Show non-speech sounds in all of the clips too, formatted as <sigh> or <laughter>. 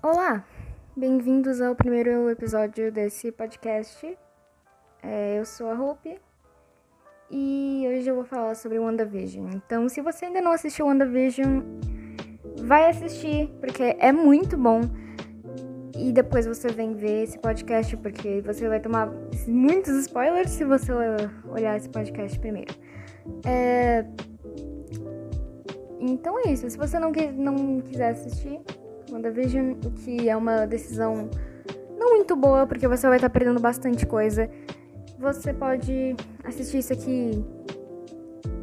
Olá, bem-vindos ao primeiro episódio desse podcast. É, eu sou a Hope e hoje eu vou falar sobre WandaVision. Então, se você ainda não assistiu WandaVision, vai assistir, porque é muito bom. E depois você vem ver esse podcast, porque você vai tomar muitos spoilers se você olhar esse podcast primeiro. É... Então é isso. Se você não quiser assistir WandaVision, que é uma decisão não muito boa, porque você vai estar perdendo bastante coisa, você pode assistir isso aqui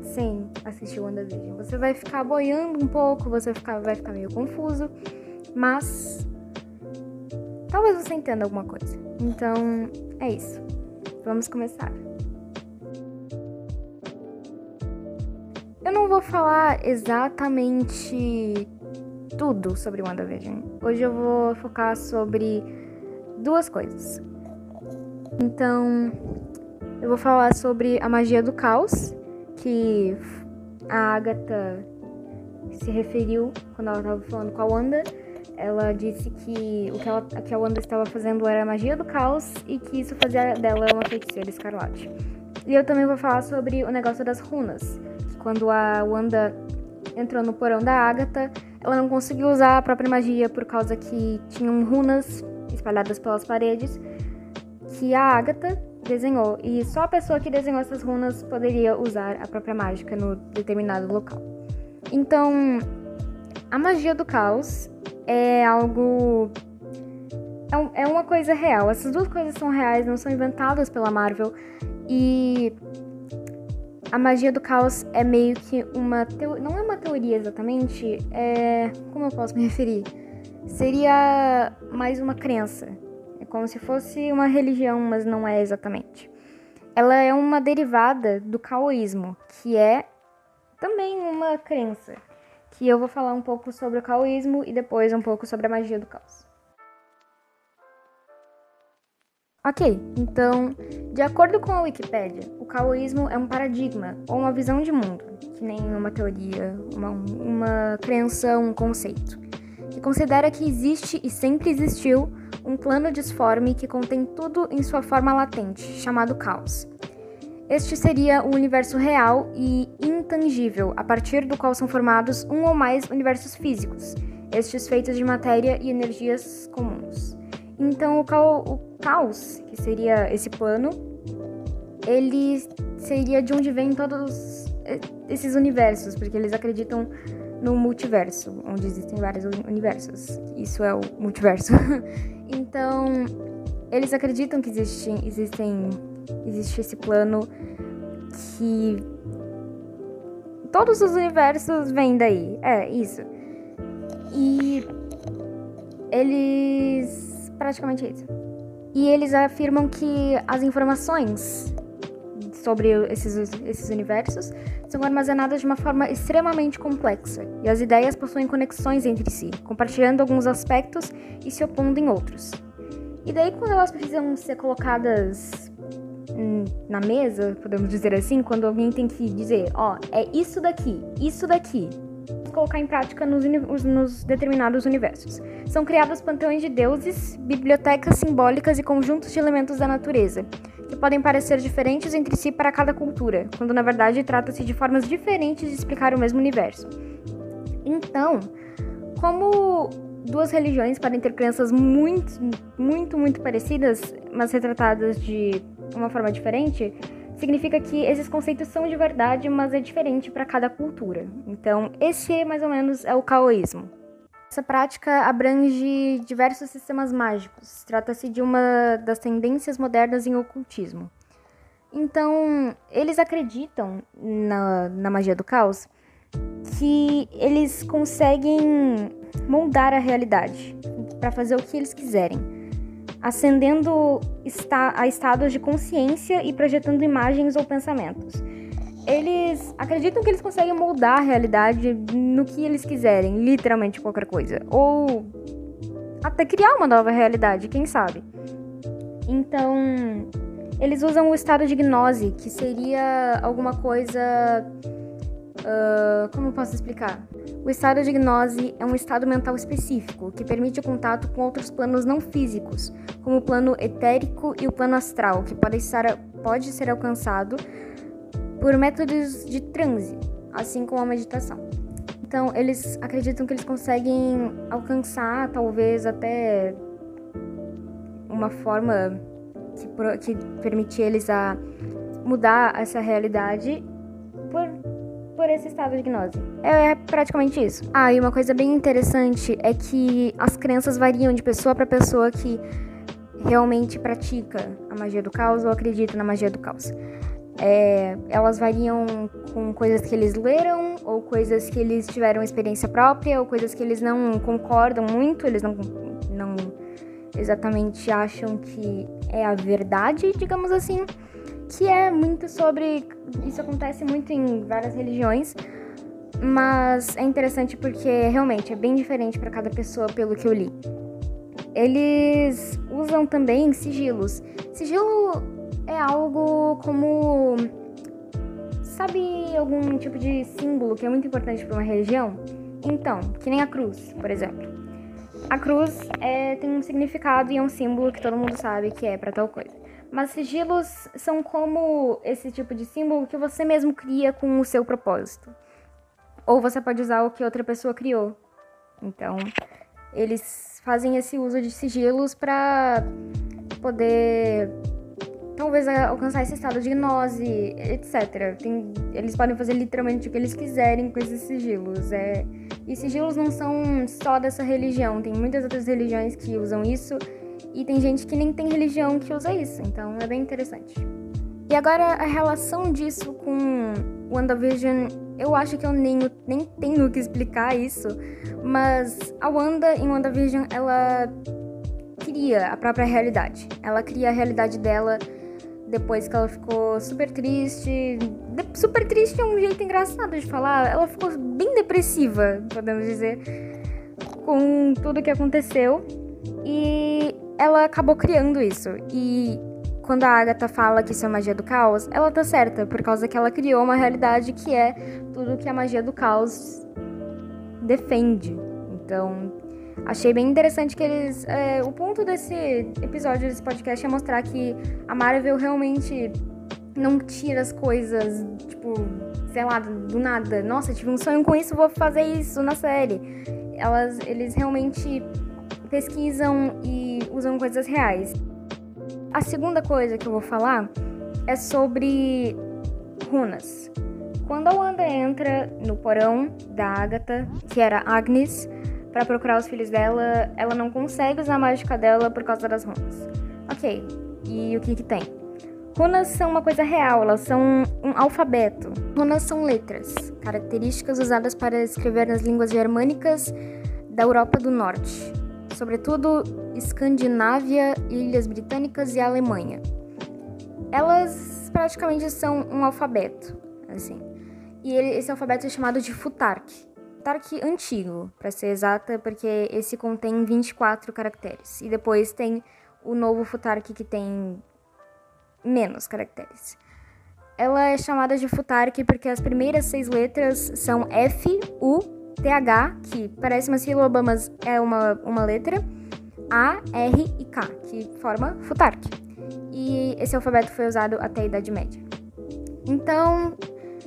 sem assistir WandaVision. Você vai ficar boiando um pouco, você vai ficar, vai ficar meio confuso, mas talvez você entenda alguma coisa. Então, é isso. Vamos começar. Eu não vou falar exatamente tudo sobre WandaVision. Hoje eu vou focar sobre duas coisas. Então, eu vou falar sobre a magia do caos, que a Agatha se referiu quando ela estava falando com a Wanda. Ela disse que o que, ela, que a Wanda estava fazendo era a magia do caos e que isso fazia dela uma feiticeira escarlate. E eu também vou falar sobre o negócio das runas, quando a Wanda entrou no porão da Agatha, ela não conseguiu usar a própria magia por causa que tinham runas espalhadas pelas paredes que a Agatha desenhou e só a pessoa que desenhou essas runas poderia usar a própria mágica no determinado local. Então, a magia do caos é algo é, é uma coisa real. Essas duas coisas são reais, não são inventadas pela Marvel e a magia do caos é meio que uma teo... não é uma teoria exatamente, é como eu posso me referir? Seria mais uma crença. É como se fosse uma religião, mas não é exatamente. Ela é uma derivada do caoísmo, que é também uma crença. Que eu vou falar um pouco sobre o caoísmo e depois um pouco sobre a magia do caos. Ok, então, de acordo com a Wikipédia, o caoísmo é um paradigma ou uma visão de mundo, que nem uma teoria, uma, uma crença, um conceito, que considera que existe e sempre existiu um plano disforme que contém tudo em sua forma latente, chamado caos. Este seria o universo real e intangível, a partir do qual são formados um ou mais universos físicos, estes feitos de matéria e energias comuns. Então, o, o caos, que seria esse plano, ele seria de onde vêm todos esses universos, porque eles acreditam no multiverso, onde existem vários universos. Isso é o multiverso. <laughs> então, eles acreditam que existem, existem, existe esse plano que todos os universos vêm daí. É, isso. E eles praticamente isso. E eles afirmam que as informações sobre esses, esses universos são armazenadas de uma forma extremamente complexa, e as ideias possuem conexões entre si, compartilhando alguns aspectos e se opondo em outros. E daí, quando elas precisam ser colocadas hum, na mesa, podemos dizer assim, quando alguém tem que dizer, ó, oh, é isso daqui, isso daqui, colocar em prática nos, nos determinados universos. São criados panteões de deuses, bibliotecas simbólicas e conjuntos de elementos da natureza, que podem parecer diferentes entre si para cada cultura, quando na verdade trata-se de formas diferentes de explicar o mesmo universo. Então, como duas religiões podem ter crenças muito, muito, muito parecidas, mas retratadas de uma forma diferente, significa que esses conceitos são de verdade, mas é diferente para cada cultura. Então, esse mais ou menos é o caoísmo. Essa prática abrange diversos sistemas mágicos. Trata-se de uma das tendências modernas em ocultismo. Então, eles acreditam na, na magia do caos que eles conseguem moldar a realidade para fazer o que eles quiserem ascendendo a estados de consciência e projetando imagens ou pensamentos. Eles acreditam que eles conseguem moldar a realidade no que eles quiserem, literalmente qualquer coisa. Ou até criar uma nova realidade, quem sabe. Então, eles usam o estado de gnose, que seria alguma coisa. Uh, como eu posso explicar? O estado de gnose é um estado mental específico que permite o contato com outros planos não físicos, como o plano etérico e o plano astral, que pode ser, pode ser alcançado por métodos de transe, assim como a meditação. Então, eles acreditam que eles conseguem alcançar, talvez até uma forma que, que permite eles a mudar essa realidade por esse estado de gnose. É, é, praticamente isso. Ah, e uma coisa bem interessante é que as crenças variam de pessoa para pessoa que realmente pratica a magia do caos ou acredita na magia do caos. É, elas variam com coisas que eles leram, ou coisas que eles tiveram experiência própria, ou coisas que eles não concordam muito, eles não, não exatamente acham que é a verdade, digamos assim que é muito sobre. Isso acontece muito em várias religiões, mas é interessante porque realmente é bem diferente para cada pessoa, pelo que eu li. Eles usam também sigilos. Sigilo é algo como. Sabe algum tipo de símbolo que é muito importante para uma religião? Então, que nem a cruz, por exemplo. A cruz é, tem um significado e é um símbolo que todo mundo sabe que é para tal coisa. Mas sigilos são como esse tipo de símbolo que você mesmo cria com o seu propósito. Ou você pode usar o que outra pessoa criou. Então, eles fazem esse uso de sigilos para poder talvez alcançar esse estado de gnose, etc. Tem, eles podem fazer literalmente o que eles quiserem com esses sigilos. É, e sigilos não são só dessa religião, tem muitas outras religiões que usam isso e tem gente que nem tem religião que usa isso, então é bem interessante. E agora a relação disso com WandaVision, eu acho que eu nem, nem tenho que explicar isso, mas a Wanda em WandaVision, ela cria a própria realidade. Ela cria a realidade dela depois que ela ficou super triste. De super triste é um jeito engraçado de falar. Ela ficou bem depressiva, podemos dizer, com tudo que aconteceu. E ela acabou criando isso. E quando a Agatha fala que isso é magia do caos, ela tá certa, por causa que ela criou uma realidade que é tudo que a magia do caos defende. Então, achei bem interessante que eles. É, o ponto desse episódio, desse podcast, é mostrar que a Marvel realmente não tira as coisas, tipo, sei lá, do nada. Nossa, tive um sonho com isso, vou fazer isso na série. Elas, eles realmente pesquisam e usam coisas reais. A segunda coisa que eu vou falar é sobre runas. Quando a Wanda entra no porão da Agatha, que era Agnes, para procurar os filhos dela, ela não consegue usar a mágica dela por causa das runas. Ok, e o que que tem? Runas são uma coisa real, elas são um alfabeto. Runas são letras, características usadas para escrever nas línguas germânicas da Europa do Norte sobretudo Escandinávia, Ilhas Britânicas e Alemanha. Elas praticamente são um alfabeto, assim. E ele, esse alfabeto é chamado de Futark. Futark antigo, para ser exata, porque esse contém 24 caracteres. E depois tem o novo Futark que tem menos caracteres. Ela é chamada de Futark porque as primeiras seis letras são F, U, TH, que parece uma sílaba, é uma, uma letra, A, R e K, que forma Futark. E esse alfabeto foi usado até a Idade Média. Então,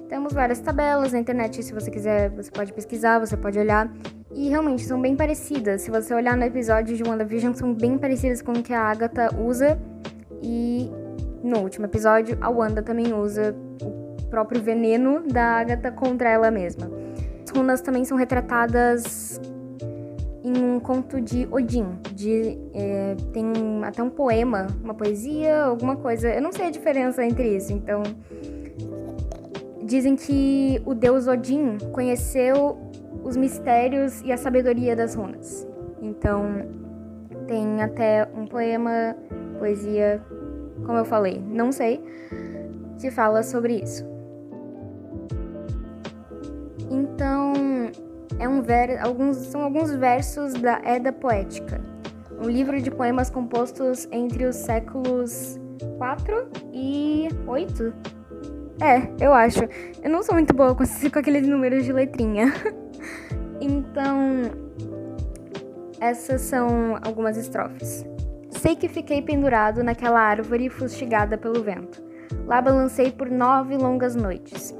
temos várias tabelas na internet, se você quiser, você pode pesquisar, você pode olhar. E realmente são bem parecidas. Se você olhar no episódio de WandaVision, são bem parecidas com o que a Agatha usa. E no último episódio, a Wanda também usa o próprio veneno da Agatha contra ela mesma. As runas também são retratadas em um conto de Odin. De, é, tem até um poema, uma poesia, alguma coisa. Eu não sei a diferença entre isso, então. Dizem que o deus Odin conheceu os mistérios e a sabedoria das runas. Então, tem até um poema, poesia, como eu falei, não sei, que fala sobre isso. Então, é um ver, alguns, são alguns versos da Edda Poética, um livro de poemas compostos entre os séculos 4 e 8. É, eu acho. Eu não sou muito boa com, <laughs> com aqueles números de letrinha. <laughs> Então, essas são algumas estrofes. Sei que fiquei pendurado naquela árvore fustigada pelo vento. Lá balancei por nove longas noites.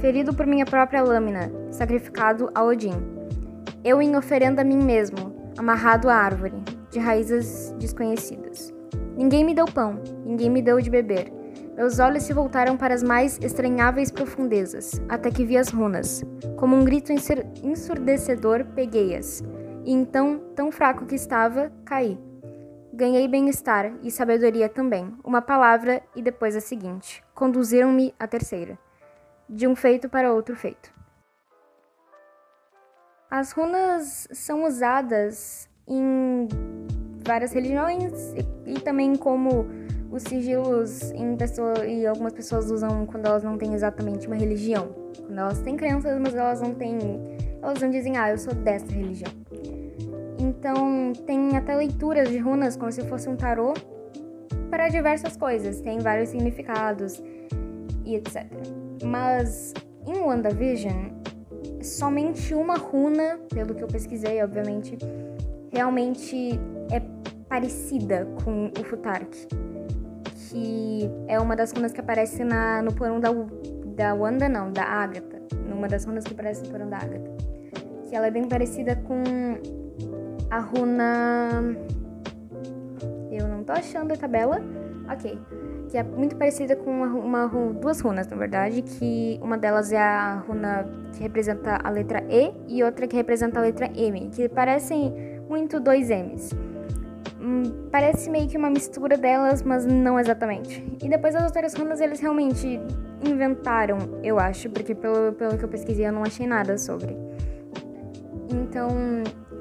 Ferido por minha própria lâmina, sacrificado a Odin. Eu em oferenda a mim mesmo, amarrado à árvore, de raízes desconhecidas. Ninguém me deu pão, ninguém me deu de beber. Meus olhos se voltaram para as mais estranháveis profundezas, até que vi as runas. Como um grito ensurdecedor, peguei-as. E então, tão fraco que estava, caí. Ganhei bem-estar e sabedoria também, uma palavra e depois a seguinte. Conduziram-me a terceira. De um feito para outro feito. As runas são usadas em várias religiões e, e também como os sigilos em pessoa, e algumas pessoas usam quando elas não têm exatamente uma religião. Quando elas têm crenças, mas elas não têm. Elas não dizem, ah, eu sou dessa religião. Então, tem até leituras de runas como se fosse um tarô para diversas coisas, tem vários significados e etc. Mas em WandaVision, somente uma runa, pelo que eu pesquisei, obviamente, realmente é parecida com o Futark, que é uma das runas que aparece na, no porão da, da Wanda, não, da Agatha, numa das runas que aparece no porão da Agatha, que ela é bem parecida com a runa. Eu não tô achando a tabela. Ok. Que é muito parecida com uma, uma, duas runas, na verdade. Que uma delas é a runa que representa a letra E e outra que representa a letra M. Que parecem muito dois M's. Hum, parece meio que uma mistura delas, mas não exatamente. E depois as outras runas eles realmente inventaram, eu acho, porque pelo, pelo que eu pesquisei eu não achei nada sobre. Então,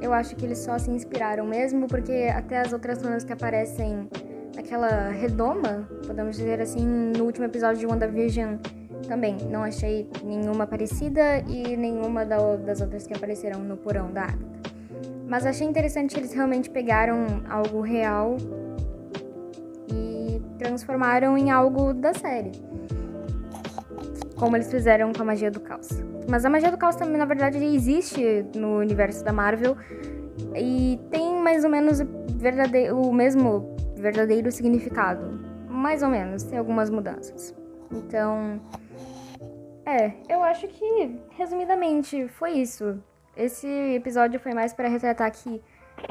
eu acho que eles só se inspiraram mesmo, porque até as outras runas que aparecem naquela redoma, podemos dizer assim, no último episódio de WandaVision também, não achei nenhuma parecida e nenhuma das outras que apareceram no porão da Agatha. Mas achei interessante que eles realmente pegaram algo real e transformaram em algo da série. Como eles fizeram com a magia do caos. Mas a magia do caos também, na verdade, existe no universo da Marvel e tem mais ou menos o mesmo verdadeiro significado. Mais ou menos, tem algumas mudanças. Então, é, eu acho que, resumidamente, foi isso. Esse episódio foi mais para retratar que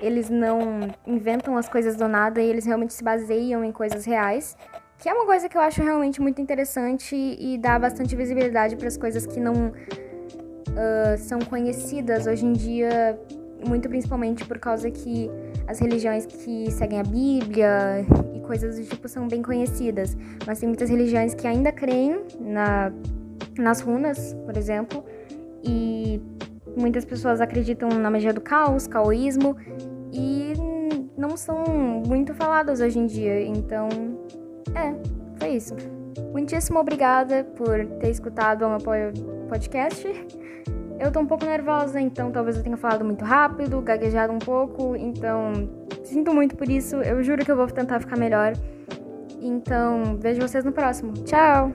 eles não inventam as coisas do nada e eles realmente se baseiam em coisas reais. Que é uma coisa que eu acho realmente muito interessante e dá bastante visibilidade para as coisas que não uh, são conhecidas hoje em dia, muito principalmente por causa que as religiões que seguem a Bíblia e coisas do tipo são bem conhecidas. Mas tem muitas religiões que ainda creem na, nas runas, por exemplo, e muitas pessoas acreditam na magia do caos, caoísmo, e não são muito faladas hoje em dia. Então, é, foi isso. Muitíssimo obrigada por ter escutado o meu podcast. Eu tô um pouco nervosa, então talvez eu tenha falado muito rápido, gaguejado um pouco, então sinto muito por isso. Eu juro que eu vou tentar ficar melhor. Então, vejo vocês no próximo. Tchau!